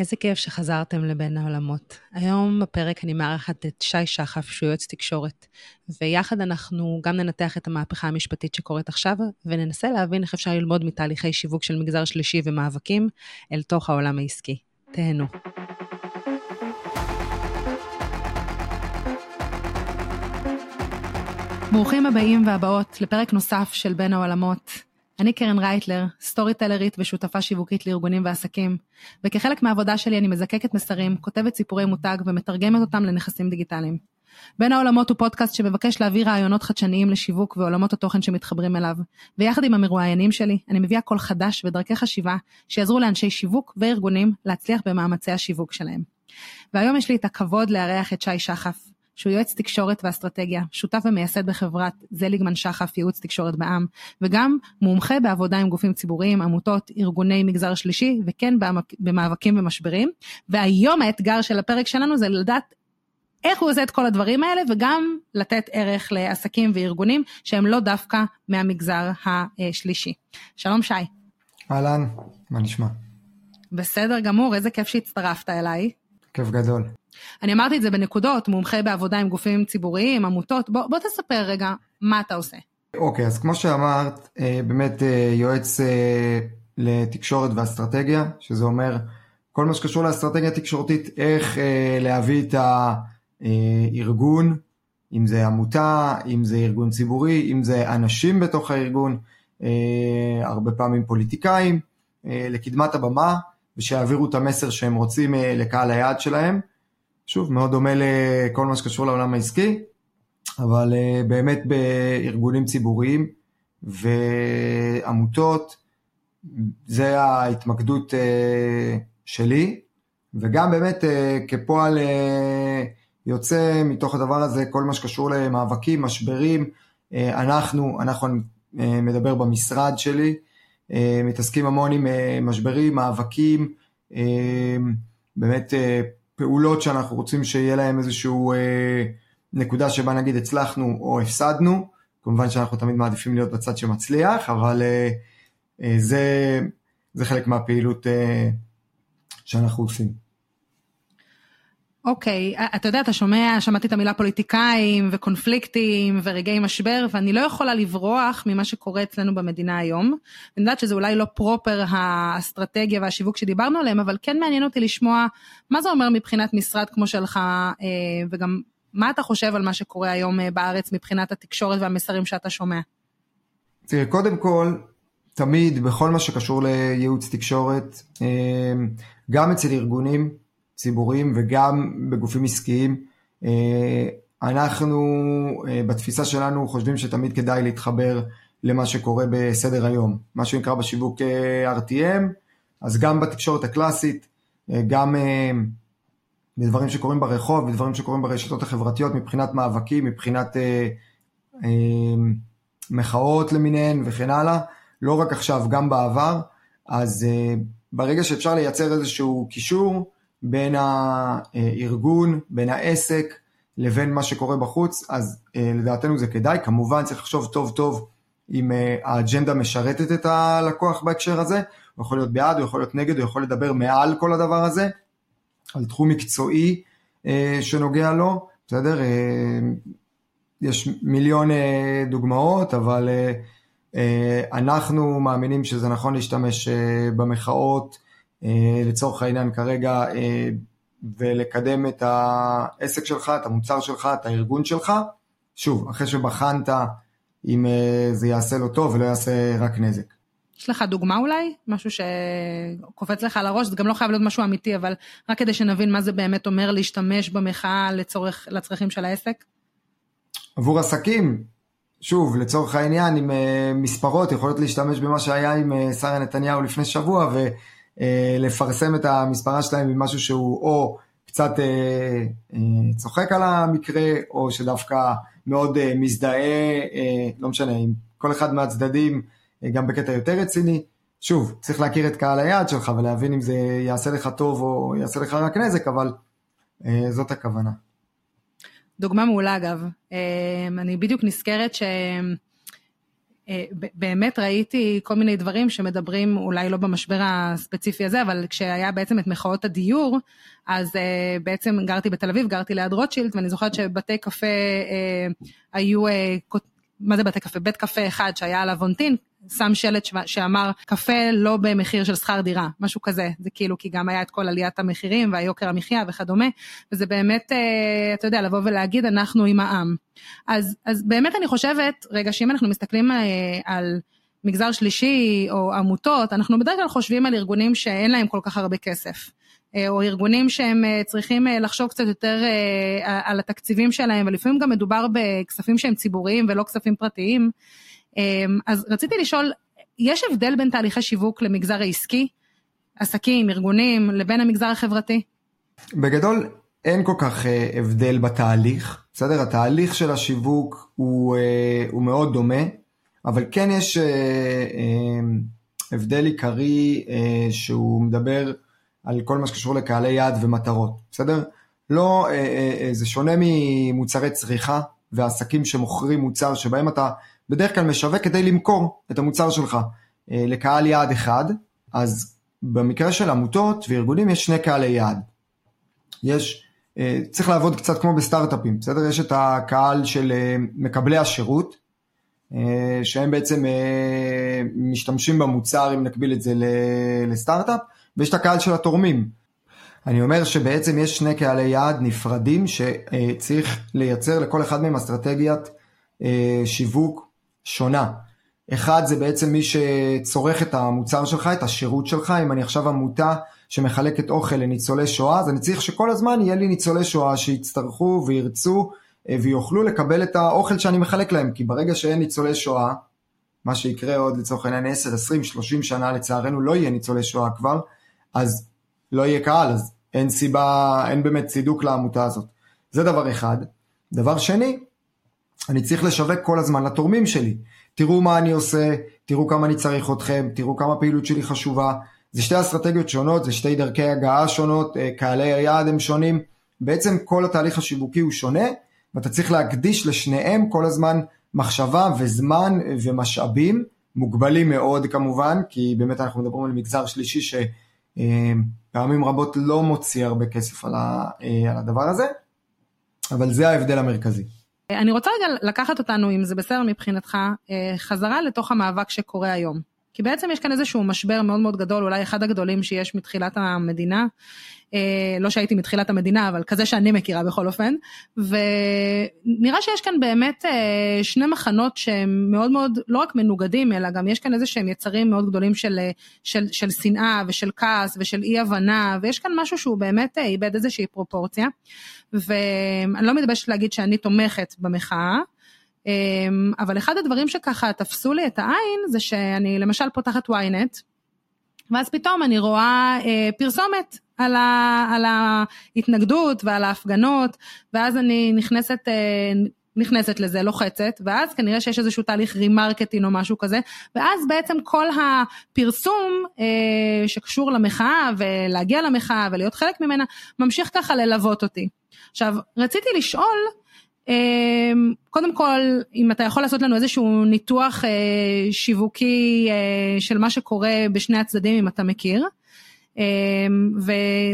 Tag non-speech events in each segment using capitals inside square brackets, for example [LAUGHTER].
איזה כיף שחזרתם לבין העולמות. היום בפרק אני מארחת את שי שחף, שהוא יועץ תקשורת, ויחד אנחנו גם ננתח את המהפכה המשפטית שקורית עכשיו, וננסה להבין איך אפשר ללמוד מתהליכי שיווק של מגזר שלישי ומאבקים אל תוך העולם העסקי. תהנו. ברוכים הבאים והבאות לפרק נוסף של בין העולמות. אני קרן רייטלר, סטורי טלרית ושותפה שיווקית לארגונים ועסקים, וכחלק מהעבודה שלי אני מזקקת מסרים, כותבת סיפורי מותג ומתרגמת אותם לנכסים דיגיטליים. בין העולמות הוא פודקאסט שמבקש להביא רעיונות חדשניים לשיווק ועולמות התוכן שמתחברים אליו, ויחד עם המרואיינים שלי, אני מביאה קול חדש ודרכי חשיבה שיעזרו לאנשי שיווק וארגונים להצליח במאמצי השיווק שלהם. והיום יש לי את הכבוד לארח את שי שחף, שהוא יועץ תקשורת ואסטרטגיה, שותף ומייסד בחברת זליגמן שחף ייעוץ תקשורת בע"מ, וגם מומחה בעבודה עם גופים ציבוריים, עמותות, ארגוני מגזר שלישי, וכן במאבקים ומשברים. והיום האתגר של הפרק שלנו זה לדעת איך הוא עושה את כל הדברים האלה, וגם לתת ערך לעסקים וארגונים שהם לא דווקא מהמגזר השלישי. שלום שי. אהלן, מה נשמע? בסדר גמור, איזה כיף שהצטרפת אליי. כיף גדול. אני אמרתי את זה בנקודות, מומחה בעבודה עם גופים ציבוריים, עמותות, בוא, בוא תספר רגע מה אתה עושה. אוקיי, אז כמו שאמרת, אה, באמת אה, יועץ אה, לתקשורת ואסטרטגיה, שזה אומר כל מה שקשור לאסטרטגיה תקשורתית, איך להביא את הארגון, אם זה עמותה, אם זה ארגון ציבורי, אם זה אנשים בתוך הארגון, הרבה פעמים פוליטיקאים, לקדמת הבמה, ושיעבירו את המסר שהם רוצים לקהל היעד שלהם. שוב, מאוד דומה לכל מה שקשור לעולם העסקי, אבל uh, באמת בארגונים ציבוריים ועמותות, זה ההתמקדות uh, שלי, וגם באמת כפועל יוצא מתוך הדבר הזה כל מה שקשור למאבקים, משברים, אנחנו, אנחנו מדבר במשרד שלי, מתעסקים המון עם uh, משברים, מאבקים, uh, באמת פעולות שאנחנו רוצים שיהיה להם איזשהו אה, נקודה שבה נגיד הצלחנו או הפסדנו, כמובן שאנחנו תמיד מעדיפים להיות בצד שמצליח, אבל אה, אה, זה, זה חלק מהפעילות אה, שאנחנו עושים. אוקיי, okay, אתה יודע, אתה שומע, שמעתי את המילה פוליטיקאים וקונפליקטים ורגעי משבר, ואני לא יכולה לברוח ממה שקורה אצלנו במדינה היום. אני יודעת שזה אולי לא פרופר האסטרטגיה והשיווק שדיברנו עליהם, אבל כן מעניין אותי לשמוע מה זה אומר מבחינת משרד כמו שלך, אה, וגם מה אתה חושב על מה שקורה היום אה, בארץ מבחינת התקשורת והמסרים שאתה שומע. תראה, קודם כל, תמיד בכל מה שקשור לייעוץ תקשורת, אה, גם אצל ארגונים, ציבוריים וגם בגופים עסקיים. אה, אנחנו אה, בתפיסה שלנו חושבים שתמיד כדאי להתחבר למה שקורה בסדר היום, מה שנקרא בשיווק אה, RTM, אז גם בתקשורת הקלאסית, גם בדברים שקורים ברחוב, בדברים שקורים ברשתות החברתיות מבחינת מאבקים, מבחינת מחאות למיניהן וכן הלאה, לא רק עכשיו, גם בעבר, אז ברגע שאפשר לייצר איזשהו קישור, בין הארגון, בין העסק, לבין מה שקורה בחוץ, אז אה, לדעתנו זה כדאי. כמובן צריך לחשוב טוב טוב אם אה, האג'נדה משרתת את הלקוח בהקשר הזה, הוא יכול להיות בעד, הוא יכול להיות נגד, הוא יכול לדבר מעל כל הדבר הזה, על תחום מקצועי אה, שנוגע לו, בסדר? יש מיליון דוגמאות, אבל אנחנו מאמינים שזה נכון להשתמש במחאות, לצורך העניין כרגע אה, ולקדם את העסק שלך, את המוצר שלך, את הארגון שלך. שוב, אחרי שבחנת אם אה, זה יעשה לו טוב ולא יעשה רק נזק. יש לך דוגמה אולי? משהו שקופץ לך על הראש? זה גם לא חייב להיות משהו אמיתי, אבל רק כדי שנבין מה זה באמת אומר להשתמש במחאה לצורך, לצרכים של העסק. עבור עסקים, שוב, לצורך העניין, עם מספרות, יכולות להשתמש במה שהיה עם שרה נתניהו לפני שבוע, ו... אה, לפרסם את המספרה שלהם עם משהו שהוא או קצת אה, אה, צוחק על המקרה, או שדווקא מאוד מזדהה, לא משנה, עם כל אחד מהצדדים, גם בקטע יותר רציני. שוב, צריך להכיר את קהל היעד שלך ולהבין אם זה יעשה לך טוב או יעשה לך רק נזק, אבל זאת הכוונה. דוגמה מעולה אגב, אני בדיוק נזכרת ש... באמת ראיתי כל מיני דברים שמדברים, אולי לא במשבר הספציפי הזה, אבל כשהיה בעצם את מחאות הדיור, אז בעצם גרתי בתל אביב, גרתי ליד רוטשילד, ואני זוכרת שבתי קפה היו, מה זה בתי קפה? בית קפה אחד שהיה על אבונטין, שם שלט שאמר קפה לא במחיר של שכר דירה, משהו כזה, זה כאילו כי גם היה את כל עליית המחירים והיוקר המחיה וכדומה, וזה באמת, אה, אתה יודע, לבוא ולהגיד אנחנו עם העם. אז, אז באמת אני חושבת, רגע, שאם אנחנו מסתכלים אה, על מגזר שלישי או עמותות, אנחנו בדרך כלל חושבים על ארגונים שאין להם כל כך הרבה כסף. אה, או ארגונים שהם צריכים לחשוב קצת יותר על התקציבים שלהם, ולפעמים גם מדובר בכספים שהם ציבוריים ולא כספים פרטיים. אמ, אז רציתי לשאול, יש הבדל בין תהליכי שיווק למגזר העסקי, עסקים, ארגונים, לבין המגזר החברתי? בגדול, אין כל כך uh, הבדל בתהליך, בסדר? התהליך של השיווק הוא, uh, הוא מאוד דומה, אבל כן יש uh, uh, הבדל עיקרי שהוא מדבר על כל מה שקשור לקהלי יעד ומטרות, בסדר? לא, זה שונה ממוצרי צריכה ועסקים שמוכרים מוצר שבהם אתה בדרך כלל משווק כדי למכור את המוצר שלך אה, לקהל יעד אחד, אז במקרה של עמותות וארגונים יש שני קהלי יעד. יש, אה, צריך לעבוד קצת כמו בסטארט-אפים, בסדר? יש את הקהל של אה, מקבלי השירות, שהם בעצם משתמשים במוצר, אם נקביל את זה לסטארט-אפ, ויש את הקהל של התורמים. אני אומר שבעצם יש שני קהלי יעד נפרדים שצריך לייצר לכל אחד מהם אסטרטגיית שיווק שונה. אחד זה בעצם מי שצורך את המוצר שלך, את השירות שלך, אם אני עכשיו עמותה שמחלקת אוכל לניצולי שואה, אז אני צריך שכל הזמן יהיה לי ניצולי שואה שיצטרכו וירצו אה, ויוכלו לקבל את האוכל שאני מחלק להם, כי ברגע שאין ניצולי שואה, מה שיקרה עוד לצורך העניין 10, 20, 30 שנה לצערנו לא יהיה ניצולי שואה כבר, אז לא יהיה קהל, אז אין סיבה, אין באמת צידוק לעמותה הזאת. זה דבר אחד. דבר שני, אני צריך לשווק כל הזמן לתורמים שלי. תראו מה אני עושה, תראו כמה אני צריך אתכם, תראו כמה הפעילות שלי חשובה. זה שתי אסטרטגיות שונות, זה שתי דרכי הגעה שונות, אה, קהלי היעד הם שונים. בעצם כל התהליך השיווקי הוא שונה, ואתה צריך להקדיש לשניהם כל הזמן מחשבה וזמן ומשאבים, מוגבלים מאוד כמובן, כי באמת אנחנו מדברים על מגזר שלישי שפעמים רבות לא מוציא הרבה כסף על אה, הדבר הזה, אבל זה ההבדל המרכזי. אני רוצה רגע לקחת אותנו, אם זה בסדר מבחינתך, אה, חזרה לתוך המאבק שקורה היום. כי בעצם יש כאן איזשהו משבר מאוד מאוד גדול, אולי אחד הגדולים שיש מתחילת המדינה. אה, לא שהייתי מתחילת המדינה, אבל כזה שאני מכירה בכל אופן. ונראה שיש כאן באמת אה, שני מחנות שהם מאוד מאוד, לא רק מנוגדים, אלא גם יש כאן איזה שהם יצרים מאוד גדולים של, של, של שנאה ושל כעס ושל אי הבנה, ויש כאן משהו שהוא באמת איבד איזושהי פרופורציה. ואני לא מתביישת להגיד שאני תומכת במחאה. אמ, אבל אחד הדברים שככה תפסו לי את העין זה שאני למשל פותחת ynet ואז פתאום אני רואה אה, פרסומת על, ה, על ההתנגדות ועל ההפגנות ואז אני נכנסת אה, נכנסת לזה, לוחצת, ואז כנראה שיש איזשהו תהליך remarketing או משהו כזה, ואז בעצם כל הפרסום אה, שקשור למחאה ולהגיע למחאה ולהיות חלק ממנה, ממשיך ככה ללוות אותי. עכשיו, רציתי לשאול, אמ, קודם כל, אם אתה יכול לעשות לנו איזשהו ניתוח אה, שיווקי אה, של מה שקורה בשני הצדדים, אם אתה מכיר, אמ,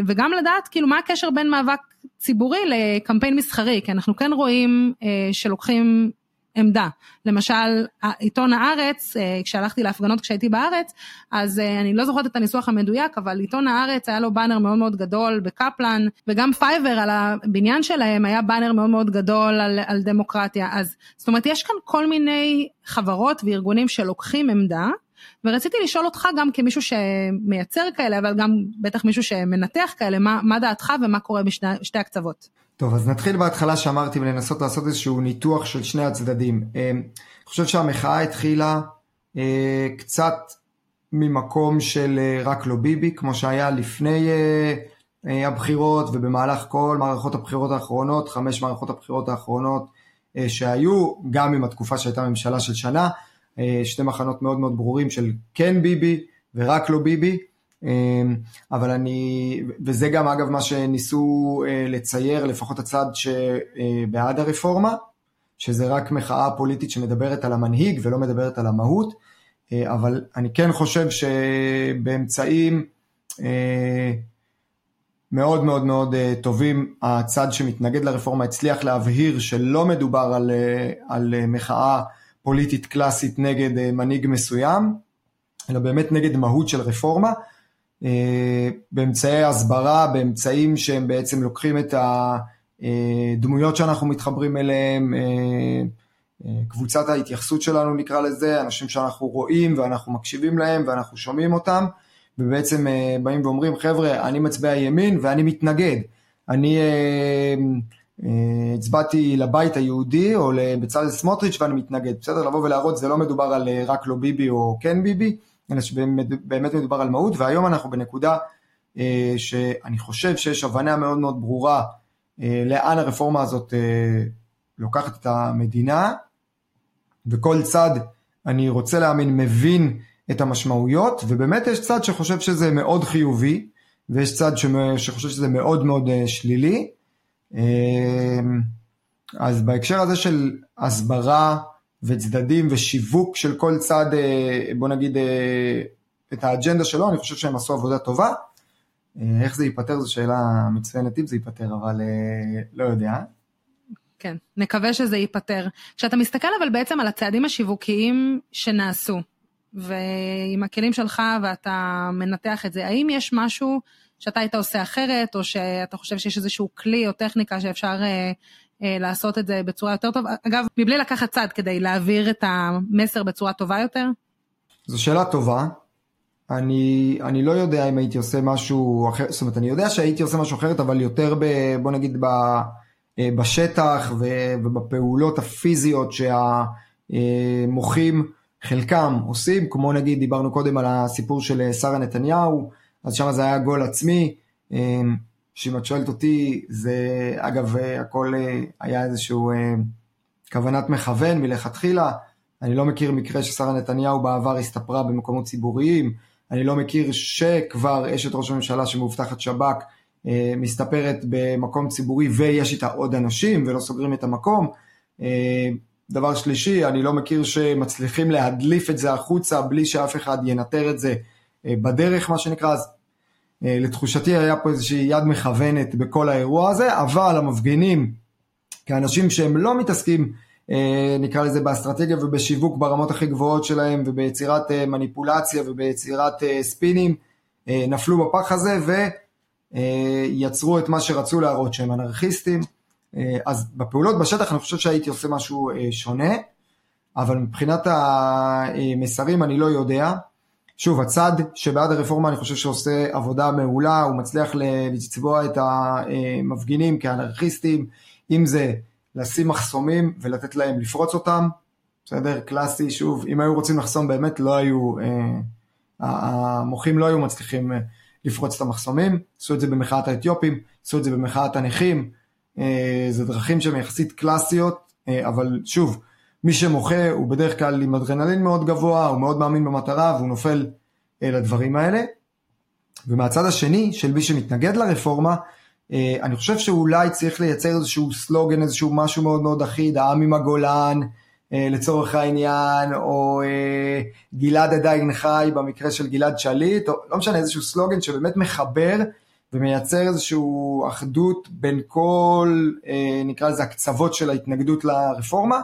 וגם לדעת כאילו מה הקשר בין מאבק ציבורי לקמפיין מסחרי, כי אנחנו כן רואים אה, שלוקחים עמדה. למשל, עיתון הארץ, אה, כשהלכתי להפגנות כשהייתי בארץ, אז אה, אני לא זוכרת את הניסוח המדויק, אבל עיתון הארץ היה לו באנר מאוד מאוד גדול בקפלן, וגם פייבר על הבניין שלהם היה באנר מאוד מאוד גדול על, על דמוקרטיה. אז זאת אומרת, יש כאן כל מיני חברות וארגונים שלוקחים עמדה, ורציתי לשאול אותך גם כמישהו שמייצר כאלה, אבל גם בטח מישהו שמנתח כאלה, מה, מה דעתך ומה קורה בשתי הקצוות. טוב, אז נתחיל בהתחלה שאמרתי ולנסות לעשות איזשהו ניתוח של שני הצדדים. אה, אני חושב שהמחאה התחילה אה, קצת ממקום של אה, רק לא ביבי, כמו שהיה לפני הבחירות ובמהלך כל מערכות הבחירות האחרונות, חמש מערכות הבחירות האחרונות שהיו, גם עם התקופה שהייתה ממשלה של שנה, שתי מחנות מאוד מאוד ברורים של כן ביבי ורק לא ביבי. אמ, אבל אני, וזה גם אגב מה שניסו אה, לצייר, לפחות הצד שבעד הרפורמה, שזה רק מחאה פוליטית שמדברת על המנהיג ולא מדברת על המהות, אבל אני כן חושב שבאמצעים מאוד מאוד מאוד טובים, הצד שמתנגד לרפורמה הצליח להבהיר שלא מדובר על, על מחאה פוליטית קלאסית נגד מנהיג מסוים, אלא באמת נגד מהות של רפורמה. אה, באמצעי הסברה, באמצעים שהם בעצם לוקחים את הדמויות שאנחנו מתחברים אליהם, אה, אה, קבוצת ההתייחסות שלנו נקרא לזה, אנשים שאנחנו רואים ואנחנו מקשיבים להם ואנחנו שומעים אותם, ובעצם באים ואומרים חבר'ה אני מצביע ימין ואני מתנגד, אני הצבעתי לבית היהודי או לבצלאל סמוטריץ' ואני מתנגד, בסדר? לבוא ולהראות זה לא מדובר על רק לא ביבי או כן ביבי, אלא שבאמת מדובר על מהות, והיום אנחנו בנקודה אה, שאני חושב שיש הבנה מאוד מאוד ברורה אה, לאן הרפורמה הזאת אה, לוקחת את המדינה, וכל צד, אני רוצה להאמין, מבין את המשמעויות, ובאמת יש צד שחושב שזה מאוד חיובי, ויש צד שחושב שזה מאוד מאוד שלילי. אז בהקשר הזה של הסברה, וצדדים ושיווק של כל צד, אה, בוא נגיד, אה, את האג'נדה שלו, אני חושב שהם עשו עבודה טובה. אה, איך זה ייפתר זו שאלה מצוינת אם זה ייפתר, אבל לא יודע. כן, נקווה שזה ייפתר. כשאתה מסתכל אבל בעצם על הצעדים השיווקיים שנעשו, ועם הכלים שלך ואתה מנתח את זה, האם יש משהו שאתה היית עושה אחרת, או שאתה חושב שיש איזשהו כלי או טכניקה שאפשר אה, לעשות את זה בצורה יותר טובה, אגב, מבלי לקחת צד כדי להעביר את המסר בצורה טובה יותר? זו שאלה טובה. אני, אני לא יודע אם הייתי עושה משהו אחר, זאת אומרת, אני יודע שהייתי עושה משהו אחרת, אבל יותר ב... בוא נגיד ב... אה, בשטח ובפעולות הפיזיות שהמוחים חלקם עושים, כמו נגיד דיברנו קודם על הסיפור של שרה נתניהו, אז שם זה היה גול עצמי, אה, שאם את שואלת אותי, זה אגב הכל אה, היה איזשהו אה, כוונת מכוון מלכתחילה. אני לא מכיר מקרה ששרה נתניהו בעבר הסתפרה במקומות ציבוריים, אני לא מכיר שכבר אשת ראש הממשלה שמאובטחת שב"כ אה, מסתפרת במקום ציבורי ויש איתה עוד אנשים ולא סוגרים את המקום. דבר שלישי, אני לא מכיר שמצליחים להדליף את זה החוצה בלי שאף אחד ינטר את זה בדרך, מה שנקרא, אז אה, לתחושתי היה פה איזושהי יד מכוונת בכל האירוע הזה, אבל המפגינים, כאנשים שהם לא מתעסקים, אה, נקרא לזה באסטרטגיה ובשיווק ברמות הכי גבוהות שלהם וביצירת אה, מניפולציה וביצירת ספינים, נפלו בפח הזה ויצרו את מה שרצו להראות שהם אנרכיסטים. אז בפעולות בשטח אני חושב שהייתי עושה משהו שונה, אבל מבחינת המסרים אני לא יודע. שוב, הצד שבעד הרפורמה אני חושב שעושה עבודה מעולה, הוא מצליח לצבוע את המפגינים כאנרכיסטים, אם זה לשים מחסומים ולתת להם לפרוץ אותם, בסדר? קלאסי, שוב, אם היו רוצים לחסום באמת לא היו, אה, המוחים לא היו מצליחים אה, לפרוץ את המחסומים, עשו את זה במחאת האתיופים, עשו את זה במחאת הנכים, אה, זה דרכים שהן יחסית קלאסיות, אה, אבל שוב, מי שמוחה הוא בדרך כלל עם אדרנלין מאוד גבוה, הוא מאוד מאמין במטרה והוא נופל לדברים האלה. ומהצד השני, של מי שמתנגד לרפורמה, אה, אני חושב שאולי צריך לייצר איזשהו סלוגן, איזשהו משהו מאוד מאוד אחיד, העם עם הגולן, אה, לצורך העניין, או אה, גלעד עדיין חי במקרה של גלעד שליט, או לא משנה, איזשהו סלוגן שבאמת מחבר ומייצר איזושהי אחדות בין כל, נקרא לזה, הקצוות של ההתנגדות לרפורמה.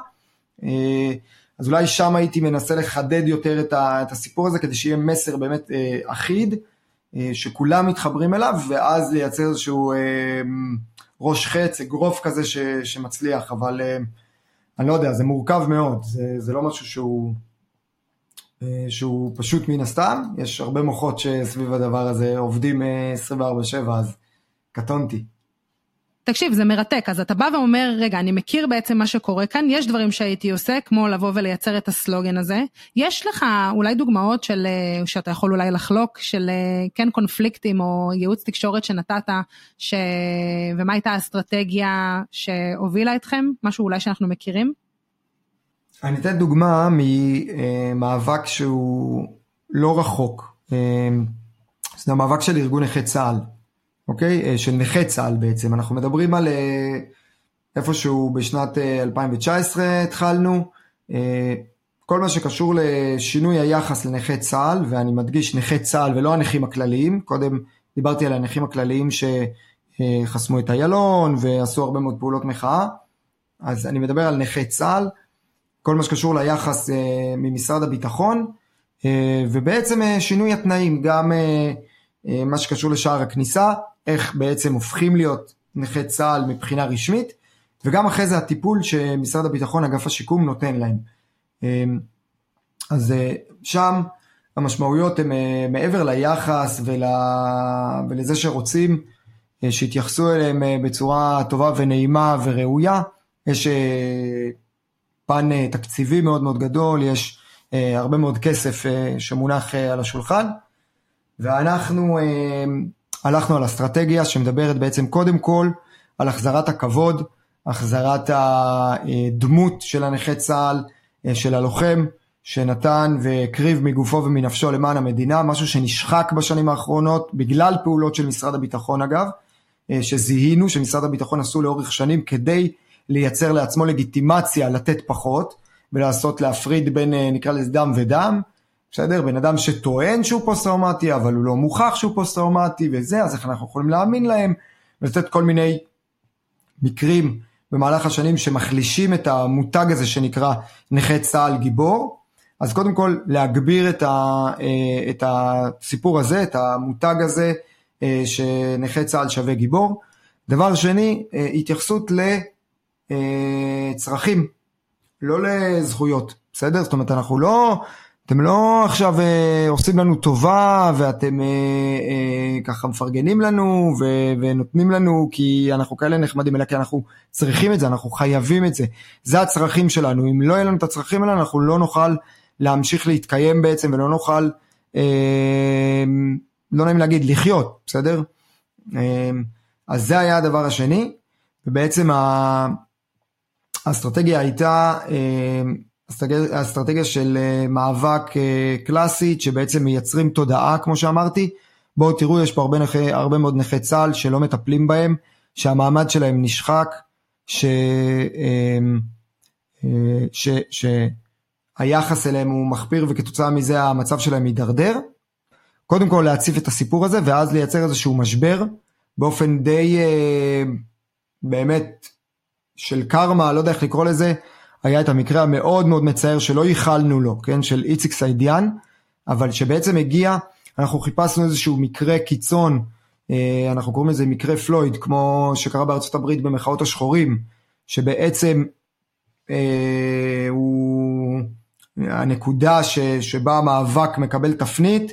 אה, אז אולי שם הייתי מנסה לחדד יותר את הסיפור הזה כדי שיהיה מסר באמת אה, אחיד, אה, שכולם מתחברים אליו, ואז לייצר איזשהו ראש חץ, אגרוף כזה ש, שמצליח, אבל אני לא יודע, זה מורכב מאוד, זה, זה לא משהו שהוא, שהוא פשוט מן הסתם, יש הרבה מוחות שסביב הדבר הזה עובדים 24/7, אז קטונתי. תקשיב, זה מרתק, אז אתה בא ואומר, רגע, אני מכיר בעצם מה שקורה כאן, יש דברים שהייתי עושה, כמו לבוא ולייצר את הסלוגן הזה. יש לך אולי דוגמאות של, אה, שאתה יכול אולי לחלוק, של אה, כן קונפליקטים או ייעוץ תקשורת שנתת, ש... ומה הייתה האסטרטגיה שהובילה אתכם? משהו אולי שאנחנו מכירים? אני אתן דוגמה ממאבק שהוא לא רחוק. אה, זה המאבק של ארגון נכי צה"ל. אוקיי? אה, של נכי צה"ל בעצם. אנחנו מדברים על אה, איפשהו בשנת 2019 התחלנו. כל מה שקשור לשינוי היחס לנכי צה"ל, ואני מדגיש נכי צה"ל ולא הנכים הכלליים, קודם דיברתי על הנכים הכלליים שחסמו את איילון ועשו הרבה מאוד פעולות מחאה, אז אני מדבר על נכי צה"ל, כל מה שקשור ליחס ממשרד הביטחון, ובעצם שינוי התנאים, גם מה שקשור לשער הכניסה, איך בעצם הופכים להיות נכי צה"ל מבחינה רשמית, וגם אחרי זה הטיפול שמשרד הביטחון, אגף השיקום, נותן להם. אז שם המשמעויות הן מעבר ליחס ול... ולזה שרוצים שיתייחסו אליהם בצורה טובה ונעימה וראויה, יש פן תקציבי מאוד מאוד גדול, יש הרבה מאוד כסף שמונח על השולחן, ואנחנו הלכנו על אסטרטגיה שמדברת בעצם קודם כל על החזרת הכבוד, החזרת הדמות של הנכה צה"ל, של הלוחם, שנתן והקריב מגופו ומנפשו למען המדינה, משהו שנשחק בשנים האחרונות בגלל פעולות של משרד הביטחון אגב, שזיהינו שמשרד הביטחון עשו לאורך שנים כדי לייצר לעצמו לגיטימציה לתת פחות ולעשות להפריד בין נקרא לזה דם ודם, בסדר? בן אדם שטוען שהוא פוסט-טראומטי אבל הוא לא מוכח שהוא פוסט-טראומטי וזה, אז איך אנחנו יכולים להאמין להם ולתת כל מיני מקרים במהלך השנים שמחלישים את המותג הזה שנקרא נכה צה"ל גיבור. אז קודם כל להגביר את, ה, את הסיפור הזה, את המותג הזה שנכה צה"ל שווה גיבור. דבר שני, התייחסות לצרכים, לא לזכויות, בסדר? זאת אומרת, אנחנו לא, אתם לא עכשיו אה, עושים לנו טובה ואתם אה, אה, ככה מפרגנים לנו ו, ונותנים לנו כי אנחנו כאלה נחמדים, אלא כי אנחנו צריכים את זה, אנחנו חייבים את זה. זה הצרכים שלנו, אם לא יהיה לנו את הצרכים האלה אנחנו לא נוכל להמשיך להתקיים בעצם ולא נוכל, אה, לא נעים להגיד, לחיות, בסדר? אה, אז זה היה הדבר השני, ובעצם האסטרטגיה הייתה אה, אסטרטגיה של מאבק קלאסית שבעצם מייצרים תודעה כמו שאמרתי. בואו תראו יש פה הרבה, נכי, הרבה מאוד נכי צה"ל שלא מטפלים בהם, שהמעמד שלהם נשחק, ש, ש, שהיחס אליהם הוא מחפיר וכתוצאה מזה המצב שלהם יידרדר. קודם כל להציף את הסיפור הזה ואז לייצר איזשהו משבר באופן די באמת של קרמה, לא יודע איך לקרוא לזה, היה את המקרה המאוד מאוד מצער שלא ייחלנו לו, כן, של איציק סיידיאן, אבל שבעצם הגיע, אנחנו חיפשנו איזשהו מקרה קיצון, אה, אנחנו קוראים לזה מקרה פלויד, כמו שקרה בארצות הברית במחאות השחורים, שבעצם אה, הוא הנקודה ש, שבה המאבק מקבל תפנית,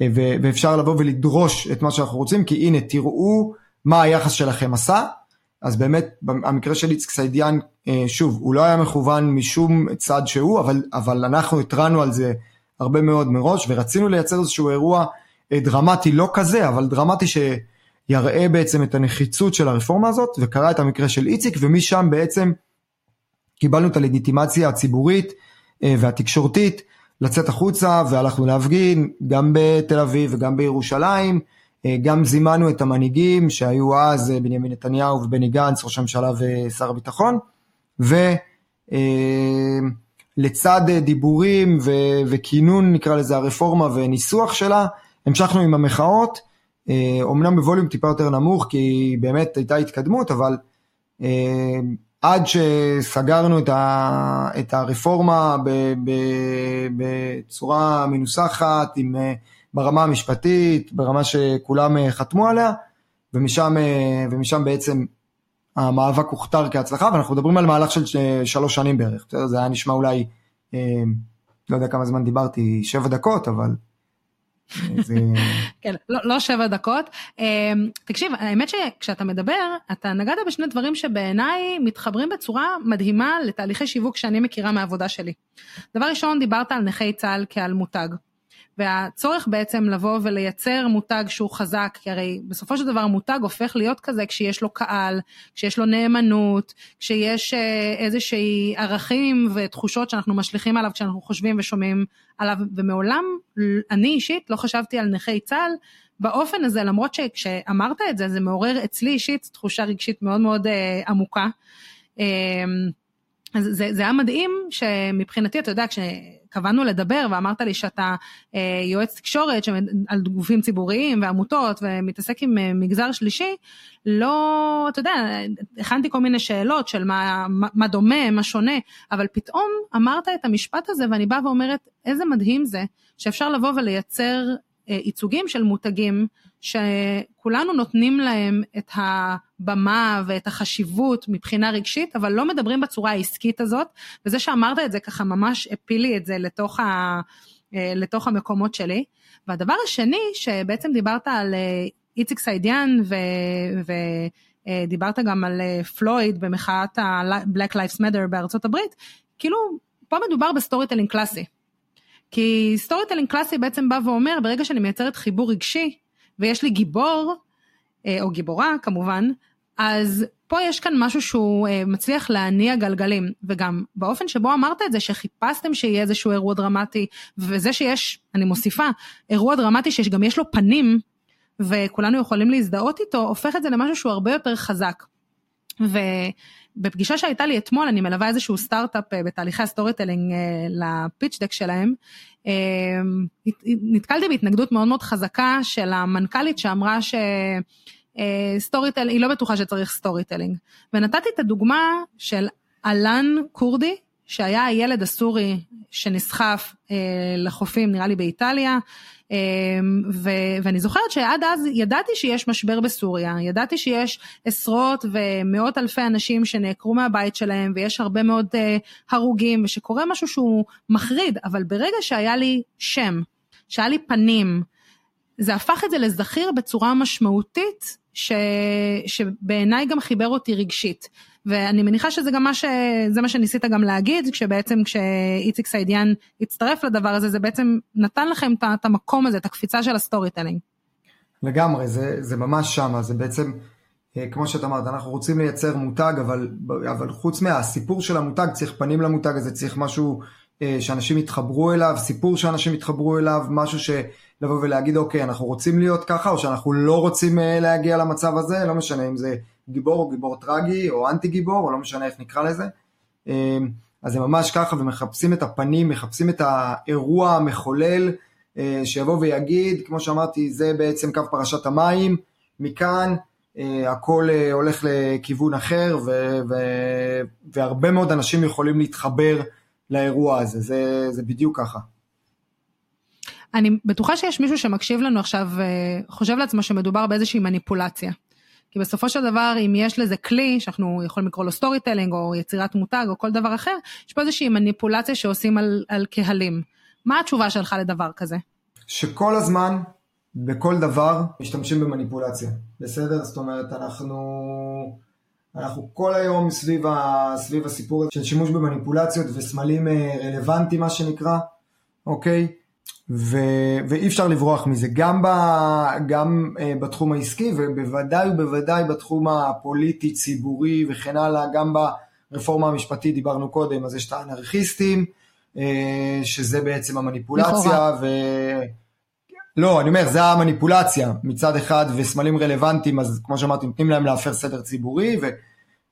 אה, ואפשר לבוא ולדרוש את מה שאנחנו רוצים, כי הנה תראו מה היחס שלכם עשה, אז באמת המקרה של איציק סיידיאן, שוב, הוא לא היה מכוון משום צד שהוא, אבל, אבל אנחנו התרענו על זה הרבה מאוד מראש, ורצינו לייצר איזשהו אירוע דרמטי, לא כזה, אבל דרמטי שיראה בעצם את הנחיצות של הרפורמה הזאת, וקרה את המקרה של איציק, ומשם בעצם קיבלנו את הלגיטימציה הציבורית והתקשורתית לצאת החוצה, והלכנו להפגין, גם בתל אביב וגם בירושלים, גם זימנו את המנהיגים שהיו אז בנימין נתניהו ובני גנץ, ראש הממשלה ושר הביטחון, ולצד דיבורים וכינון נקרא לזה הרפורמה וניסוח שלה, המשכנו עם המחאות, אומנם בווליום טיפה יותר נמוך כי באמת הייתה התקדמות, אבל עד שסגרנו את הרפורמה בצורה מנוסחת עם ברמה המשפטית, ברמה שכולם אה, חתמו עליה, ומשם, אה, ומשם בעצם המאבק הוכתר כהצלחה, ואנחנו מדברים על מהלך של שלוש שנים בערך, בסדר? זה היה נשמע אולי, אה, לא יודע כמה זמן דיברתי, שבע דקות, אבל... [LAUGHS] כן, לא, לא שבע דקות. תקשיב, האמת שכשאתה מדבר, אתה נגעת בשני דברים שבעיניי מתחברים בצורה מדהימה לתהליכי שיווק שאני מכירה מהעבודה שלי. דבר ראשון, דיברת על נכי צה"ל כעל מותג. והצורך בעצם לבוא ולייצר מותג שהוא חזק, כי הרי בסופו של דבר מותג הופך להיות כזה כשיש לו קהל, כשיש לו נאמנות, כשיש איזושהי ערכים ותחושות שאנחנו משליכים עליו כשאנחנו חושבים ושומעים עליו, ומעולם אני אישית לא חשבתי על נכי צה"ל באופן הזה, למרות שכשאמרת את זה, זה מעורר אצלי אישית תחושה רגשית מאוד מאוד עמוקה. אז זה, זה היה מדהים שמבחינתי, אתה יודע, כשקבענו לדבר ואמרת לי שאתה אה, יועץ תקשורת על גופים ציבוריים ועמותות ומתעסק עם אה, מגזר שלישי, לא, אתה יודע, הכנתי כל מיני שאלות של מה, מה, מה דומה, מה שונה, אבל פתאום אמרת את המשפט הזה ואני באה ואומרת, איזה מדהים זה שאפשר לבוא ולייצר ייצוגים של מותגים שכולנו נותנים להם את הבמה ואת החשיבות מבחינה רגשית, אבל לא מדברים בצורה העסקית הזאת, וזה שאמרת את זה ככה ממש הפיל לי את זה לתוך, ה, אה, לתוך המקומות שלי. והדבר השני, שבעצם דיברת על אה, איציק סעידיאן ודיברת גם על פלויד במחאת ה-Black Lives Matter בארצות הברית, כאילו פה מדובר ב storytelling קלאסי. כי storytelling קלאסי בעצם בא ואומר, ברגע שאני מייצרת חיבור רגשי, ויש לי גיבור, אה, או גיבורה כמובן, אז פה יש כאן משהו שהוא אה, מצליח להניע גלגלים, וגם באופן שבו אמרת את זה, שחיפשתם שיהיה איזשהו אירוע דרמטי, וזה שיש, אני מוסיפה, אירוע דרמטי שגם יש לו פנים, וכולנו יכולים להזדהות איתו, הופך את זה למשהו שהוא הרבה יותר חזק. ובפגישה שהייתה לי אתמול, אני מלווה איזשהו סטארט-אפ אה, בתהליכי ה storytelling ל pitch deck שלהם, אמ, נתקלתי בהתנגדות מאוד מאוד חזקה של המנכ"לית שאמרה ש storytelling, היא לא בטוחה שצריך storytelling. ונתתי את הדוגמה של אלן כורדי, שהיה הילד הסורי שנסחף אה, לחופים, נראה לי באיטליה, אמ, ו- ואני זוכרת שעד אז ידעתי שיש משבר בסוריה, ידעתי שיש עשרות ומאות אלפי אנשים שנעקרו מהבית שלהם ויש הרבה מאוד uh, הרוגים ושקורה משהו שהוא מחריד, אבל ברגע שהיה לי שם, שהיה לי פנים, זה הפך את זה לזכיר בצורה משמעותית ש... שבעיניי גם חיבר אותי רגשית. ואני מניחה שזה גם מה, ש... זה מה שניסית גם להגיד, כשבעצם כשאיציק סעידיאן הצטרף לדבר הזה, זה בעצם נתן לכם את המקום הזה, את הקפיצה של ה storytelling. לגמרי, זה, זה ממש שמה, זה בעצם, אה, כמו שאת אמרת, אנחנו רוצים לייצר מותג, אבל, אבל חוץ מהסיפור של המותג, צריך פנים למותג הזה, צריך משהו אה, שאנשים יתחברו אליו, סיפור שאנשים יתחברו אליו, משהו שלבוא ולהגיד, אוקיי, אנחנו רוצים להיות ככה, או שאנחנו לא רוצים אה, להגיע למצב הזה, לא משנה אם זה גיבור או גיבור טרגי או אנטי גיבור או לא משנה איך נקרא לזה. אמ, אז זה ממש ככה ומחפשים את הפנים, מחפשים את האירוע המחולל אה, שיבוא ויגיד, כמו שאמרתי, זה בעצם קו פרשת המים, מכאן אה, הכל אה, הולך לכיוון אחר ו- ו- והרבה מאוד אנשים יכולים להתחבר לאירוע הזה, זה, זה בדיוק ככה. אני בטוחה שיש מישהו שמקשיב לנו עכשיו וחושב לעצמו שמדובר באיזושהי מניפולציה. כי בסופו של דבר, אם יש לזה כלי, שאנחנו יכולים לקרוא לו storytelling, או יצירת מותג, או כל דבר אחר, יש פה איזושהי מניפולציה שעושים על, על קהלים. מה התשובה שלך לדבר כזה? שכל הזמן, בכל דבר, משתמשים במניפולציה, בסדר? זאת אומרת, אנחנו... אנחנו כל היום סביב, ה, סביב הסיפור של שימוש במניפולציות וסמלים אה, רלוונטיים, מה שנקרא, אוקיי? ו, ואי אפשר לברוח מזה, גם, ב, גם uh, בתחום העסקי ובוודאי ובוודאי בתחום הפוליטי, ציבורי וכן הלאה, גם ברפורמה המשפטית דיברנו קודם, אז יש את האנרכיסטים, uh, שזה בעצם המניפולציה, ו... לא, אני אומר, זה המניפולציה מצד אחד וסמלים רלוונטיים, אז כמו שאמרתי, נותנים להם להפר סדר ציבורי, ו...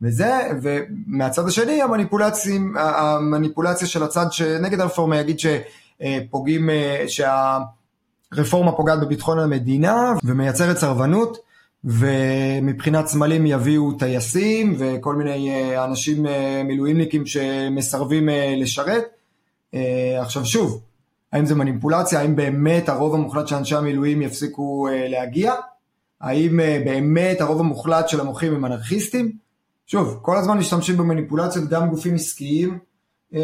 וזה, ומהצד השני המניפולציה של הצד שנגד הרפורמה יגיד ש... אה, פוגעים, אה, שהרפורמה פוגעת בביטחון המדינה ומייצרת סרבנות ומבחינת סמלים יביאו טייסים וכל מיני אה, אנשים מילואימניקים שמסרבים לשרת. עכשיו שוב, האם זה מניפולציה? האם באמת הרוב המוחלט של אנשי המילואים יפסיקו להגיע? האם באמת הרוב המוחלט של המוחים הם אנרכיסטים? שוב, כל הזמן משתמשים במניפולציות, גם גופים עסקיים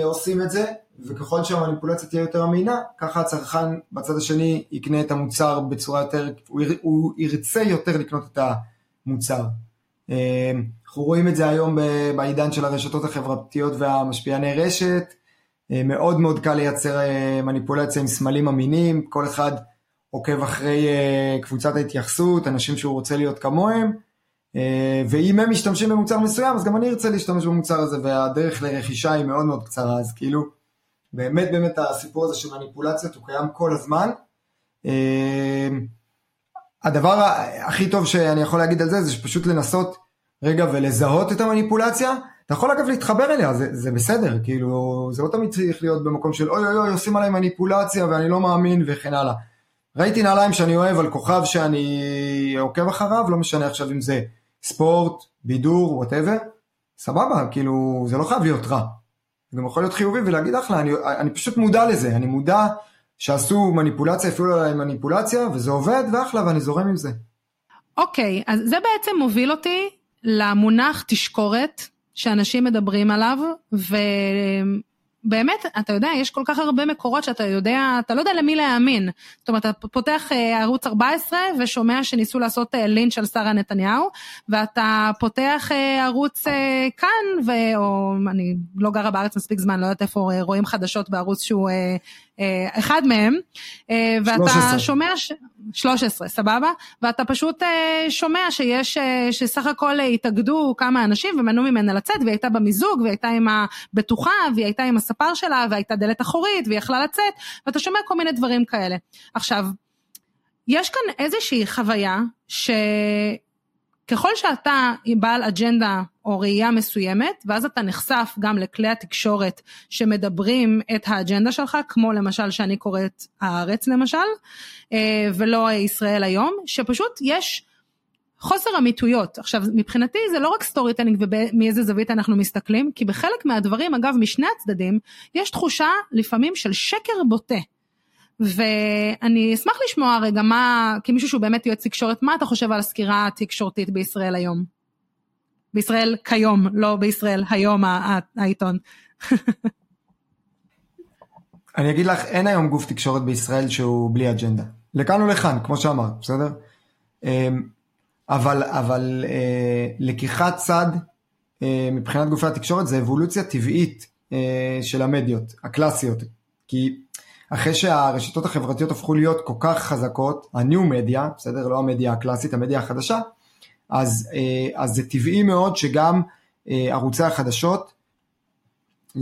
עושים את זה, וככל שהמניפולציה תהיה יותר אמינה, ככה הצרכן בצד השני יקנה את המוצר בצורה יותר, הוא, הוא ירצה יותר לקנות את המוצר. אה, אנחנו רואים את זה היום בעידן של הרשתות החברתיות והמשפיעני רשת, אה, מאוד מאוד קל לייצר אה, מניפולציה עם סמלים אמינים, כל אחד עוקב אחרי קבוצת ההתייחסות, אנשים שהוא רוצה להיות כמוהם, ואם הם משתמשים במוצר מסוים, אז גם אני ארצה להשתמש במוצר הזה, והדרך לרכישה היא מאוד מאוד קצרה, אז כאילו, באמת באמת הסיפור הזה של מניפולציות הוא קיים כל הזמן. אמ, הדבר הכי טוב שאני יכול להגיד על זה זה פשוט לנסות רגע ולזהות את המניפולציה, אתה יכול אגב להתחבר אליה, זה, זה בסדר, כאילו, זה לא תמיד צריך להיות במקום של אוי אוי אוי עושים עליי מניפולציה ואני לא מאמין וכן הלאה. ראיתי נעליים שאני אוהב על כוכב שאני עוקב אחריו, לא משנה עכשיו אם זה ספורט, בידור, whatever, סבבה, כאילו, זה לא חייב להיות רע. גם יכול להיות חיובי ולהגיד אחלה, אני, אני פשוט מודע לזה, אני מודע שעשו מניפולציה, הפעילו עליי מניפולציה, וזה עובד, ואחלה, ואני זורם עם זה. אוקיי, אז זה בעצם מוביל אותי למונח תשקורת, שאנשים מדברים עליו, ובאמת, אתה יודע, יש כל כך הרבה מקורות שאתה יודע, אתה לא יודע למי להאמין. זאת אומרת, אתה פותח אה, ערוץ 14 ושומע שניסו לעשות אה, לינץ' על שרה נתניהו, ואתה פותח אה, ערוץ כאן, ו... או אני לא גרה בארץ מספיק זמן, לא יודעת איפה רואים חדשות בערוץ שהוא אחד מהם, ואתה 13. שומע, ש... 13, סבבה? ואתה פשוט שומע שיש, שסך הכל התאגדו כמה אנשים ומנעו ממנה לצאת, והיא הייתה במיזוג, והיא הייתה עם הבטוחה, והיא הייתה עם הספר שלה, והייתה דלת אחורית, והיא יכלה לצאת, ואתה שומע כל מיני דברים כאלה. עכשיו, יש כאן איזושהי חוויה ש... ככל שאתה בעל אג'נדה או ראייה מסוימת, ואז אתה נחשף גם לכלי התקשורת שמדברים את האג'נדה שלך, כמו למשל שאני קוראת הארץ למשל, אה, ולא ישראל היום, שפשוט יש חוסר אמיתויות. עכשיו, מבחינתי זה לא רק storytelling ומאיזה זווית אנחנו מסתכלים, כי בחלק מהדברים, אגב, משני הצדדים, יש תחושה לפעמים של שקר בוטה. ואני אשמח לשמוע רגע מה, כמישהו שהוא באמת יועץ תקשורת, מה אתה חושב על הסקירה התקשורתית בישראל היום? בישראל כיום, לא בישראל היום העיתון. [LAUGHS] אני אגיד לך, אין היום גוף תקשורת בישראל שהוא בלי אג'נדה. לכאן ולכאן, כמו שאמרת, בסדר? אמ, אבל, אבל אה, לקיחת צד אה, מבחינת גופי התקשורת זה אבולוציה טבעית אה, של המדיות, הקלאסיות. כי אחרי שהרשתות החברתיות הפכו להיות כל כך חזקות, הניו מדיה, בסדר? לא המדיה הקלאסית, המדיה החדשה, אז, אה, אז זה טבעי מאוד שגם אה, ערוצי החדשות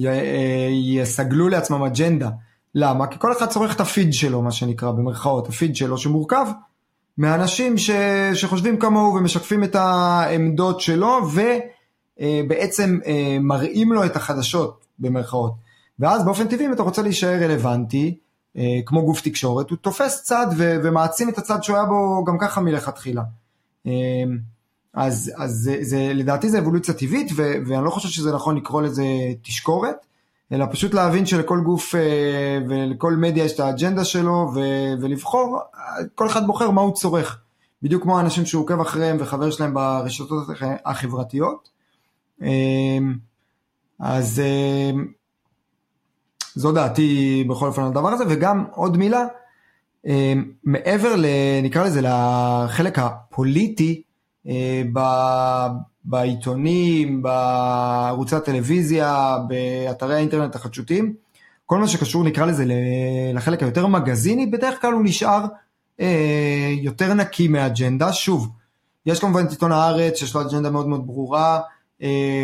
אה, יסגלו לעצמם אג'נדה. למה? כי כל אחד צורך את הפיד שלו, מה שנקרא, במרכאות, הפיד שלו שמורכב מאנשים ש, שחושבים כמוהו ומשקפים את העמדות שלו ובעצם מראים לו את החדשות במרכאות. ואז באופן טבעי אם אתה רוצה להישאר רלוונטי, אה, כמו גוף תקשורת, הוא תופס צד ו- ומעצים את הצד שהוא היה בו גם ככה מלכתחילה. אה, אז, אז זה, זה, לדעתי זה אבולוציה טבעית, ו- ואני לא חושב שזה נכון לקרוא לזה תשקורת, אלא פשוט להבין שלכל גוף אה, ולכל מדיה יש את האג'נדה שלו, ו- ולבחור, כל אחד בוחר מה הוא צורך. בדיוק כמו האנשים שהוא עוקב אחריהם וחבר שלהם ברשתות החברתיות. אז זו דעתי בכל אופן על הדבר הזה, וגם עוד מילה, אה, מעבר ל... נקרא לזה לחלק הפוליטי אה, בעיתונים, בערוצי הטלוויזיה, באתרי האינטרנט החדשותיים, כל מה שקשור נקרא לזה לחלק היותר מגזיני, בדרך כלל הוא נשאר אה, יותר נקי מאג'נדה. שוב, יש כמובן את עיתון הארץ שיש לו אג'נדה מאוד מאוד ברורה,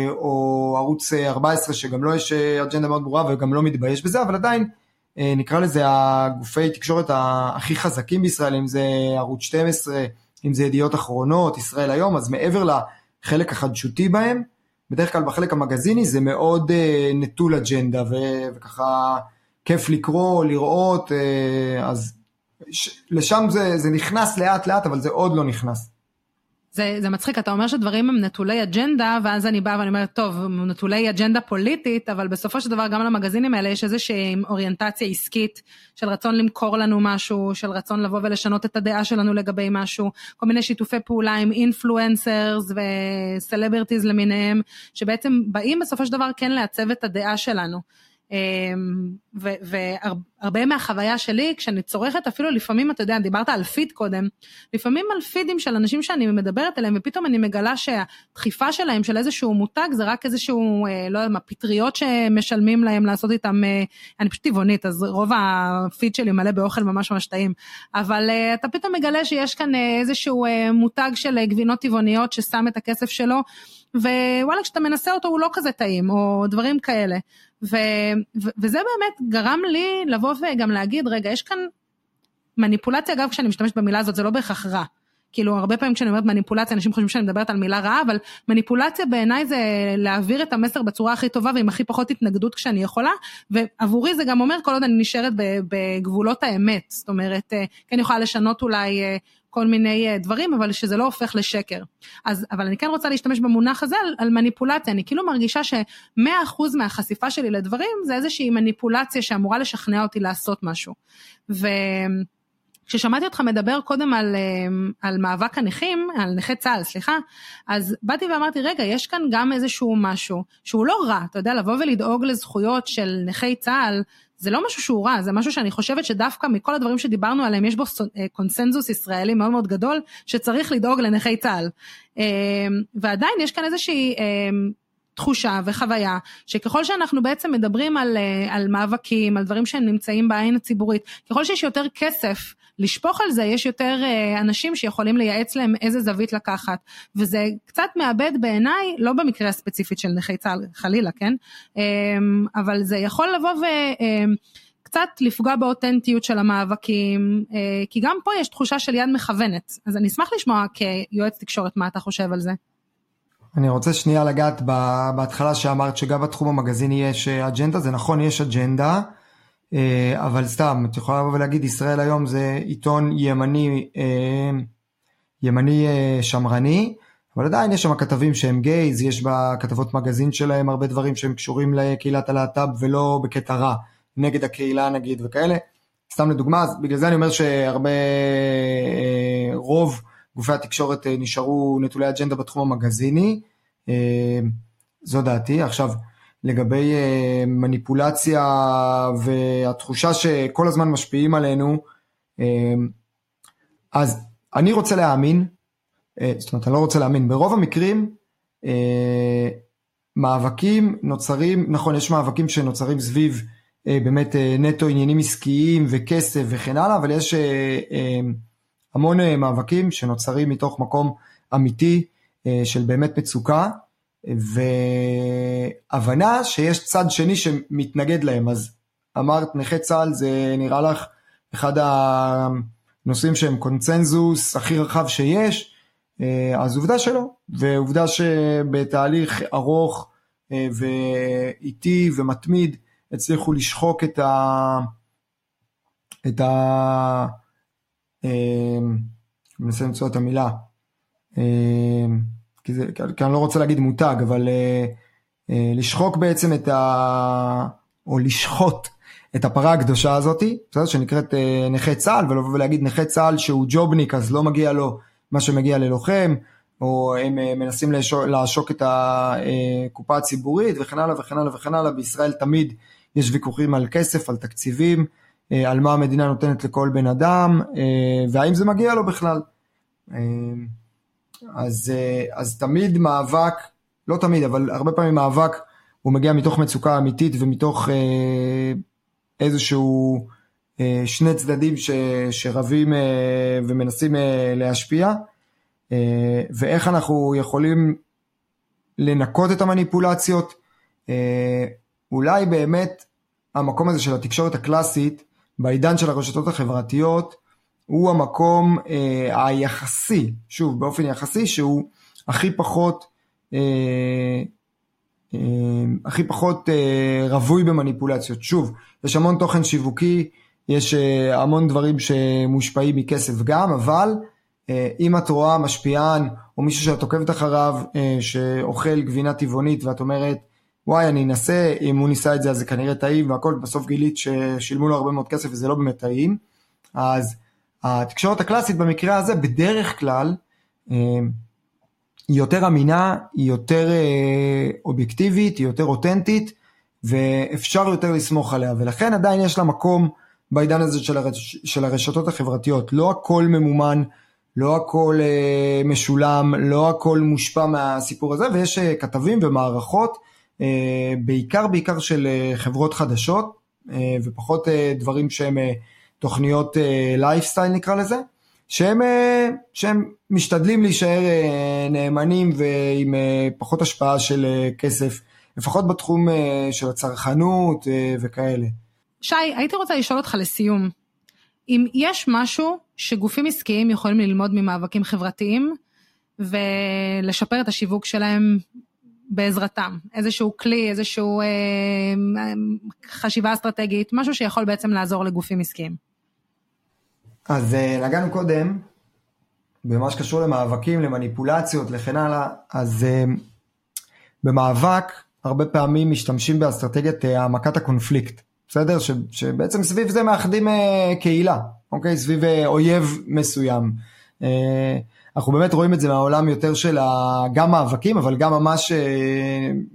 או ערוץ 14 שגם לו לא יש אה, אג'נדה מאוד ברורה וגם לא מתבייש בזה, אבל עדיין אה, נקרא לזה הגופי תקשורת הכי חזקים בישראל, אם זה ערוץ 12, אם זה ידיעות אחרונות, ישראל היום, אז מעבר לחלק החדשותי בהם, בדרך כלל בחלק המגזיני זה מאוד נטול אג'נדה וככה כיף לקרוא, לראות, אז לשם זה, זה נכנס לאט לאט, אבל זה עוד לא נכנס. זה, זה מצחיק, אתה אומר שדברים הם נטולי אג'נדה, ואז אני באה ואני אומרת, טוב, הם נטולי אג'נדה פוליטית, אבל בסופו של דבר גם למגזינים האלה יש איזושהי אוריינטציה עסקית של רצון למכור לנו משהו, של רצון לבוא ולשנות את הדעה שלנו לגבי משהו, כל מיני שיתופי פעולה עם אינפלואנסרס וסלבריטיז למיניהם, שבעצם באים בסופו של דבר כן לעצב את הדעה שלנו. אמ, והרבה מהחוויה שלי, כשאני צורכת אפילו לפעמים, אתה יודע, דיברת על פיד קודם, לפעמים על פידים של אנשים שאני מדברת עליהם, ופתאום אני מגלה שהדחיפה שלהם של איזשהו מותג זה רק איזשהו, אה, לא יודע מה, פטריות שמשלמים להם לעשות איתם, אה, אני פשוט טבעונית, אז רוב הפיד שלי מלא באוכל ממש ממש טעים, אבל אה, אתה פתאום מגלה שיש כאן איזשהו מותג של גבינות טבעוניות ששם את הכסף שלו, ווואלה, כשאתה מנסה אותו הוא לא כזה טעים, או דברים כאלה. ו, ו, וזה באמת גרם לי לבוא וגם להגיד, רגע, יש כאן מניפולציה, אגב, כשאני משתמשת במילה הזאת, זה לא בהכרח רע. כאילו הרבה פעמים כשאני אומרת מניפולציה אנשים חושבים שאני מדברת על מילה רעה אבל מניפולציה בעיניי זה להעביר את המסר בצורה הכי טובה ועם הכי פחות התנגדות כשאני יכולה ועבורי זה גם אומר כל עוד אני נשארת בגבולות האמת זאת אומרת כן יכולה לשנות אולי כל מיני אה, דברים, אבל שזה לא הופך לשקר. אז, אבל אני כן רוצה להשתמש במונח הזה על, על מניפולציה, אני כאילו מרגישה ש-100% מהחשיפה שלי לדברים זה איזושהי מניפולציה שאמורה לשכנע אותי לעשות משהו. ו... כששמעתי אותך מדבר קודם על, אה, על מאבק הנכים, על נכי צה"ל, סליחה, אז באתי ואמרתי, רגע, יש כאן גם איזשהו משהו שהוא לא רע, אתה יודע, לבוא ולדאוג לזכויות של נכי צה"ל, זה לא משהו שהוא רע, זה משהו שאני חושבת שדווקא מכל הדברים שדיברנו עליהם, יש בו אה, קונסנזוס ישראלי מאוד מאוד גדול, שצריך לדאוג לנכי צה"ל. אה, ועדיין יש כאן איזושהי... תחושה וחוויה שככל שאנחנו בעצם מדברים על, על מאבקים, על דברים שהם נמצאים בעין הציבורית, ככל שיש יותר כסף לשפוך על זה, יש יותר אה, אנשים שיכולים לייעץ להם איזה זווית לקחת, וזה קצת מאבד בעיניי, לא במקרה הספציפית של נכי צה"ל, חלילה, כן? אמ, אבל זה יכול לבוא ו... אמ, קצת לפגוע באותנטיות של המאבקים, אה, כי גם פה יש תחושה של יד מכוונת. אז אני אשמח לשמוע כיועץ תקשורת מה אתה חושב על זה. אני רוצה שנייה לגעת בהתחלה שאמרת שגם בתחום המגזיני יש אג'נדה, זה נכון, יש אג'נדה, אה, אבל סתם, את יכולה לבוא ולהגיד, ישראל היום זה עיתון ימני, אה, ימני אה, שמרני, אבל עדיין יש שם כתבים שהם גייז, יש בכתבות מגזין שלהם הרבה דברים שהם קשורים לקהילת הלהט"ב ולא בקטע רע, נגד הקהילה נגיד וכאלה. סתם לדוגמה, אז בגלל זה אני אומר שהרבה, רוב גופי התקשורת נשארו נטולי אג'נדה בתחום המגזיני, זו דעתי. עכשיו, לגבי אה, מניפולציה והתחושה שכל הזמן משפיעים עלינו, אה, אז אני רוצה להאמין, אה, זאת אומרת אני לא רוצה להאמין, ברוב המקרים מאבקים נוצרים, נכון יש מאבקים שנוצרים סביב באמת נטו עניינים עסקיים וכסף וכן הלאה, אבל יש המון מאבקים שנוצרים מתוך מקום אמיתי של באמת מצוקה. והבנה שיש צד שני שמתנגד להם, אז אמרת נכי צה"ל זה נראה לך אחד הנושאים שהם קונצנזוס הכי רחב שיש, אז עובדה שלא, ועובדה שבתהליך ארוך אה, ואיטי ומתמיד הצליחו לשחוק את ה... את ה... אני אה, מנסה למצוא את המילה. כי, זה, כי אני לא רוצה להגיד מותג, אבל אה, אה, לשחוק בעצם את ה... או לשחוט את הפרה הקדושה הזאתי, בסדר? שנקראת אה, נכה צה"ל, ולבוא ולהגיד נכה צה"ל שהוא ג'ובניק אז לא מגיע לו מה שמגיע ללוחם, או הם אה, מנסים לעשוק, לעשוק את הקופה אה, הציבורית וכן הלאה וכן הלאה וכן הלאה, בישראל תמיד יש ויכוחים על כסף, על תקציבים, אה, על מה המדינה נותנת לכל בן אדם, אה, והאם זה מגיע לו בכלל. אה, אז, אה, אז תמיד מאבק, לא תמיד, אבל הרבה פעמים מאבק הוא מגיע מתוך מצוקה אמיתית ומתוך אה, איזשהו אה, שני צדדים ש, שרבים אה, ומנסים אה, להשפיע, אה, ואיך אנחנו יכולים לנקות את המניפולציות. אה, אולי באמת המקום הזה של התקשורת הקלאסית, בעידן של הרשתות החברתיות, הוא המקום אה, היחסי, שוב באופן יחסי, שהוא הכי פחות, אה, אה, הכי פחות אה, רווי במניפולציות. שוב, יש המון תוכן שיווקי, יש אה, המון דברים שמושפעים מכסף גם, אבל אה, אם את רואה משפיען או מישהו שאת עוקבת אחריו אה, שאוכל גבינה טבעונית ואת אומרת וואי אני אנסה, אם הוא ניסה את זה אז זה כנראה טעים והכל, בסוף גילית ששילמו לו הרבה מאוד כסף וזה לא באמת טעים, אז התקשורת הקלאסית במקרה הזה בדרך כלל אה, היא יותר אמינה, היא יותר אה, אובייקטיבית, היא יותר אותנטית ואפשר יותר לסמוך עליה ולכן עדיין יש לה מקום בעידן הזה של, הרש, של הרשתות החברתיות. לא הכל ממומן, לא הכל אה, משולם, לא הכל מושפע מהסיפור הזה ויש כתבים ומערכות בעיקר בעיקר של חברות חדשות ופחות דברים שהם תוכניות לייפסטייל uh, נקרא לזה, שהם, uh, שהם משתדלים להישאר uh, נאמנים ועם פחות השפעה של כסף, לפחות בתחום של הצרכנות וכאלה. שי, הייתי רוצה לשאול אותך לסיום, אם יש משהו שגופים עסקיים יכולים ללמוד ממאבקים חברתיים ולשפר את השיווק שלהם בעזרתם, איזשהו כלי, איזשהו אה, חשיבה אסטרטגית, משהו שיכול בעצם לעזור לגופים עסקיים. אז אה, נגענו קודם במה שקשור למאבקים, למניפולציות, לכן הלאה, אז אה, במאבק הרבה פעמים משתמשים באסטרטגיית אה, העמקת הקונפליקט, בסדר? ש, שבעצם סביב זה מאחדים קהילה, אוקיי? סביב אויב מסוים. אנחנו באמת רואים את זה מהעולם יותר של גם מאבקים, אבל גם ממש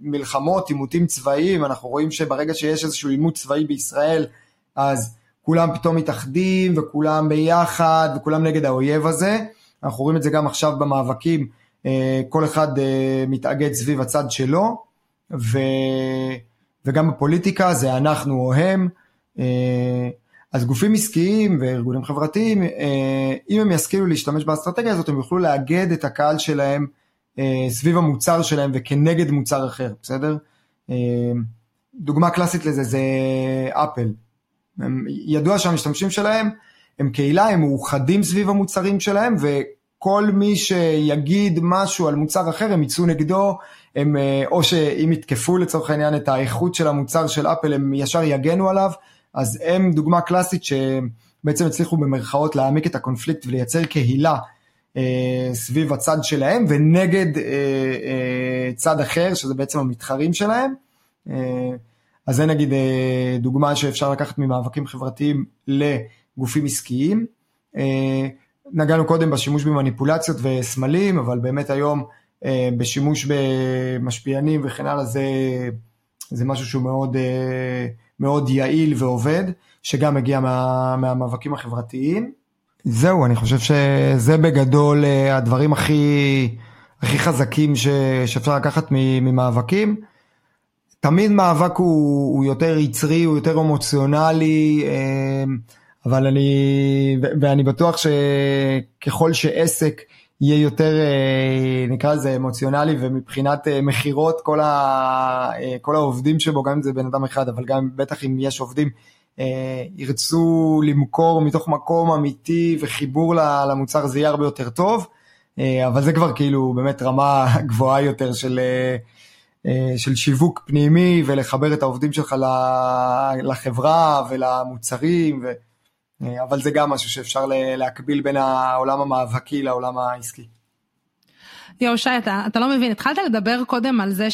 מלחמות, עימותים צבאיים, אנחנו רואים שברגע שיש איזשהו עימות צבאי בישראל, אז כולם פתאום מתאחדים וכולם ביחד וכולם נגד האויב הזה. אנחנו רואים את זה גם עכשיו במאבקים, אה, כל אחד אה, מתאגד סביב הצד שלו, ו... וגם בפוליטיקה זה אנחנו או הם. אה, אז גופים עסקיים וארגונים חברתיים, אם הם ישכילו להשתמש באסטרטגיה הזאת, הם יוכלו לאגד את הקהל שלהם סביב המוצר שלהם וכנגד מוצר אחר, בסדר? דוגמה קלאסית לזה זה אפל. ידוע שהמשתמשים שלהם הם קהילה, הם מאוחדים סביב המוצרים שלהם, וכל מי שיגיד משהו על מוצר אחר, הם יצאו נגדו, הם, אה, או שאם יתקפו לצורך העניין את האיכות של המוצר של אפל, הם ישר יגנו עליו, אז הם דוגמה קלאסית שבעצם הצליחו במרכאות להעמיק את הקונפליקט ולייצר קהילה אה, סביב הצד שלהם ונגד אה, אה, צד אחר, שזה בעצם המתחרים שלהם. אה, אז זה נגיד אה, דוגמה שאפשר לקחת ממאבקים חברתיים לגופים עסקיים. אה, נגענו קודם בשימוש במניפולציות וסמלים, אבל באמת היום אה, בשימוש במשפיענים וכן הלאה זה, זה משהו שהוא מאוד, מאוד יעיל ועובד, שגם מגיע מה, מהמאבקים החברתיים. זהו, אני חושב שזה בגדול הדברים הכי, הכי חזקים ש, שאפשר לקחת ממאבקים. תמיד מאבק הוא, הוא יותר יצרי, הוא יותר אמוציונלי, אמ, אבל אני, ואני בטוח שככל שעסק יהיה יותר, אה, נקרא לזה אמוציונלי, ומבחינת אה, מכירות, כל, אה, כל העובדים שבו, גם אם זה בן אדם אחד, אבל גם בטח אם יש עובדים, ירצו למכור מתוך מקום אמיתי וחיבור למוצר, זה יהיה הרבה יותר טוב, אבל זה כבר כאילו באמת רמה [LAUGHS] גבוהה יותר של... של שיווק פנימי ולחבר את העובדים שלך לחברה ולמוצרים, ו... אה, אבל זה גם משהו שאפשר להקביל בין העולם המאבקי לעולם העסקי. יואו שי, אתה, אתה לא מבין, התחלת לדבר קודם על זה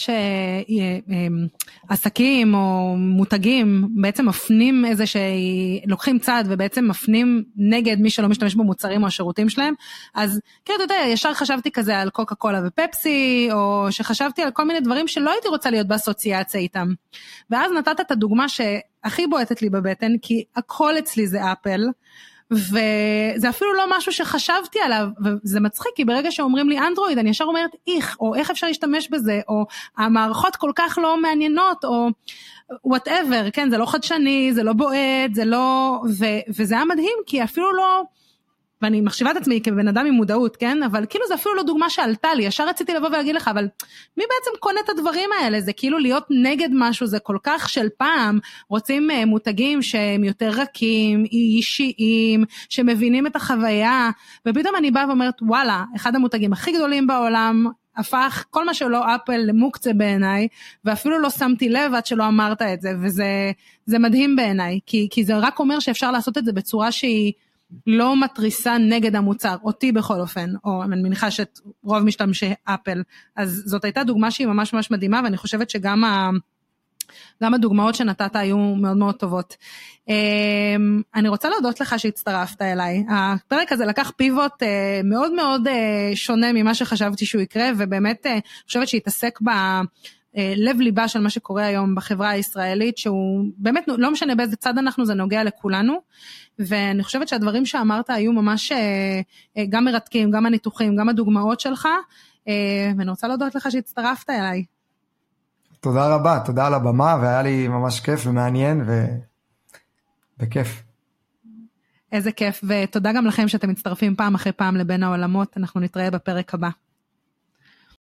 שעסקים או מותגים בעצם מפנים איזה שהיא, לוקחים צעד ובעצם מפנים נגד מי שלא משתמש במוצרים או השירותים שלהם, אז כן, אתה יודע, ישר חשבתי כזה על קוקה קולה ופפסי, או שחשבתי על כל מיני דברים שלא הייתי רוצה להיות באסוציאציה איתם. ואז נתת את הדוגמה שהכי בועטת לי בבטן, כי הכל אצלי זה אפל. וזה אפילו לא משהו שחשבתי עליו, וזה מצחיק, כי ברגע שאומרים לי אנדרואיד, אני ישר אומרת איך, או איך אפשר להשתמש בזה, או המערכות כל כך לא מעניינות, או וואטאבר, כן, זה לא חדשני, זה לא בועט, זה לא... ו, וזה היה מדהים, כי אפילו לא... ואני מחשיבה את עצמי כבן אדם עם מודעות, כן? אבל כאילו זה אפילו לא דוגמה שעלתה לי, ישר רציתי לבוא ולהגיד לך, אבל מי בעצם קונה את הדברים האלה? זה כאילו להיות נגד משהו, זה כל כך של פעם, רוצים uh, מותגים שהם יותר רכים, אישיים, שמבינים את החוויה, ופתאום אני באה ואומרת, וואלה, אחד המותגים הכי גדולים בעולם, הפך כל מה שלא אפל למוקצה בעיניי, ואפילו לא שמתי לב עד שלא אמרת את זה, וזה מדהים בעיניי, כי, כי זה רק אומר שאפשר לעשות את זה בצורה שהיא... לא מתריסה נגד המוצר, אותי בכל אופן, או אני מניחה שאת רוב משתמשי אפל, אז זאת הייתה דוגמה שהיא ממש ממש מדהימה, ואני חושבת שגם ה... גם הדוגמאות שנתת היו מאוד מאוד טובות. אמ, אני רוצה להודות לך שהצטרפת אליי. הפרק הזה לקח פיבוט אה, מאוד מאוד אה, שונה ממה שחשבתי שהוא יקרה, ובאמת אה, אני חושבת שהתעסק ב... לב ליבה של מה שקורה היום בחברה הישראלית, שהוא באמת, לא משנה באיזה צד אנחנו, זה נוגע לכולנו. ואני חושבת שהדברים שאמרת היו ממש אה, אה, גם מרתקים, גם הניתוחים, גם הדוגמאות שלך, אה, ואני רוצה להודות לך שהצטרפת אליי. תודה רבה, תודה על הבמה, והיה לי ממש כיף ומעניין, ו... בכיף. איזה כיף, ותודה גם לכם שאתם מצטרפים פעם אחרי פעם לבין העולמות, אנחנו נתראה בפרק הבא.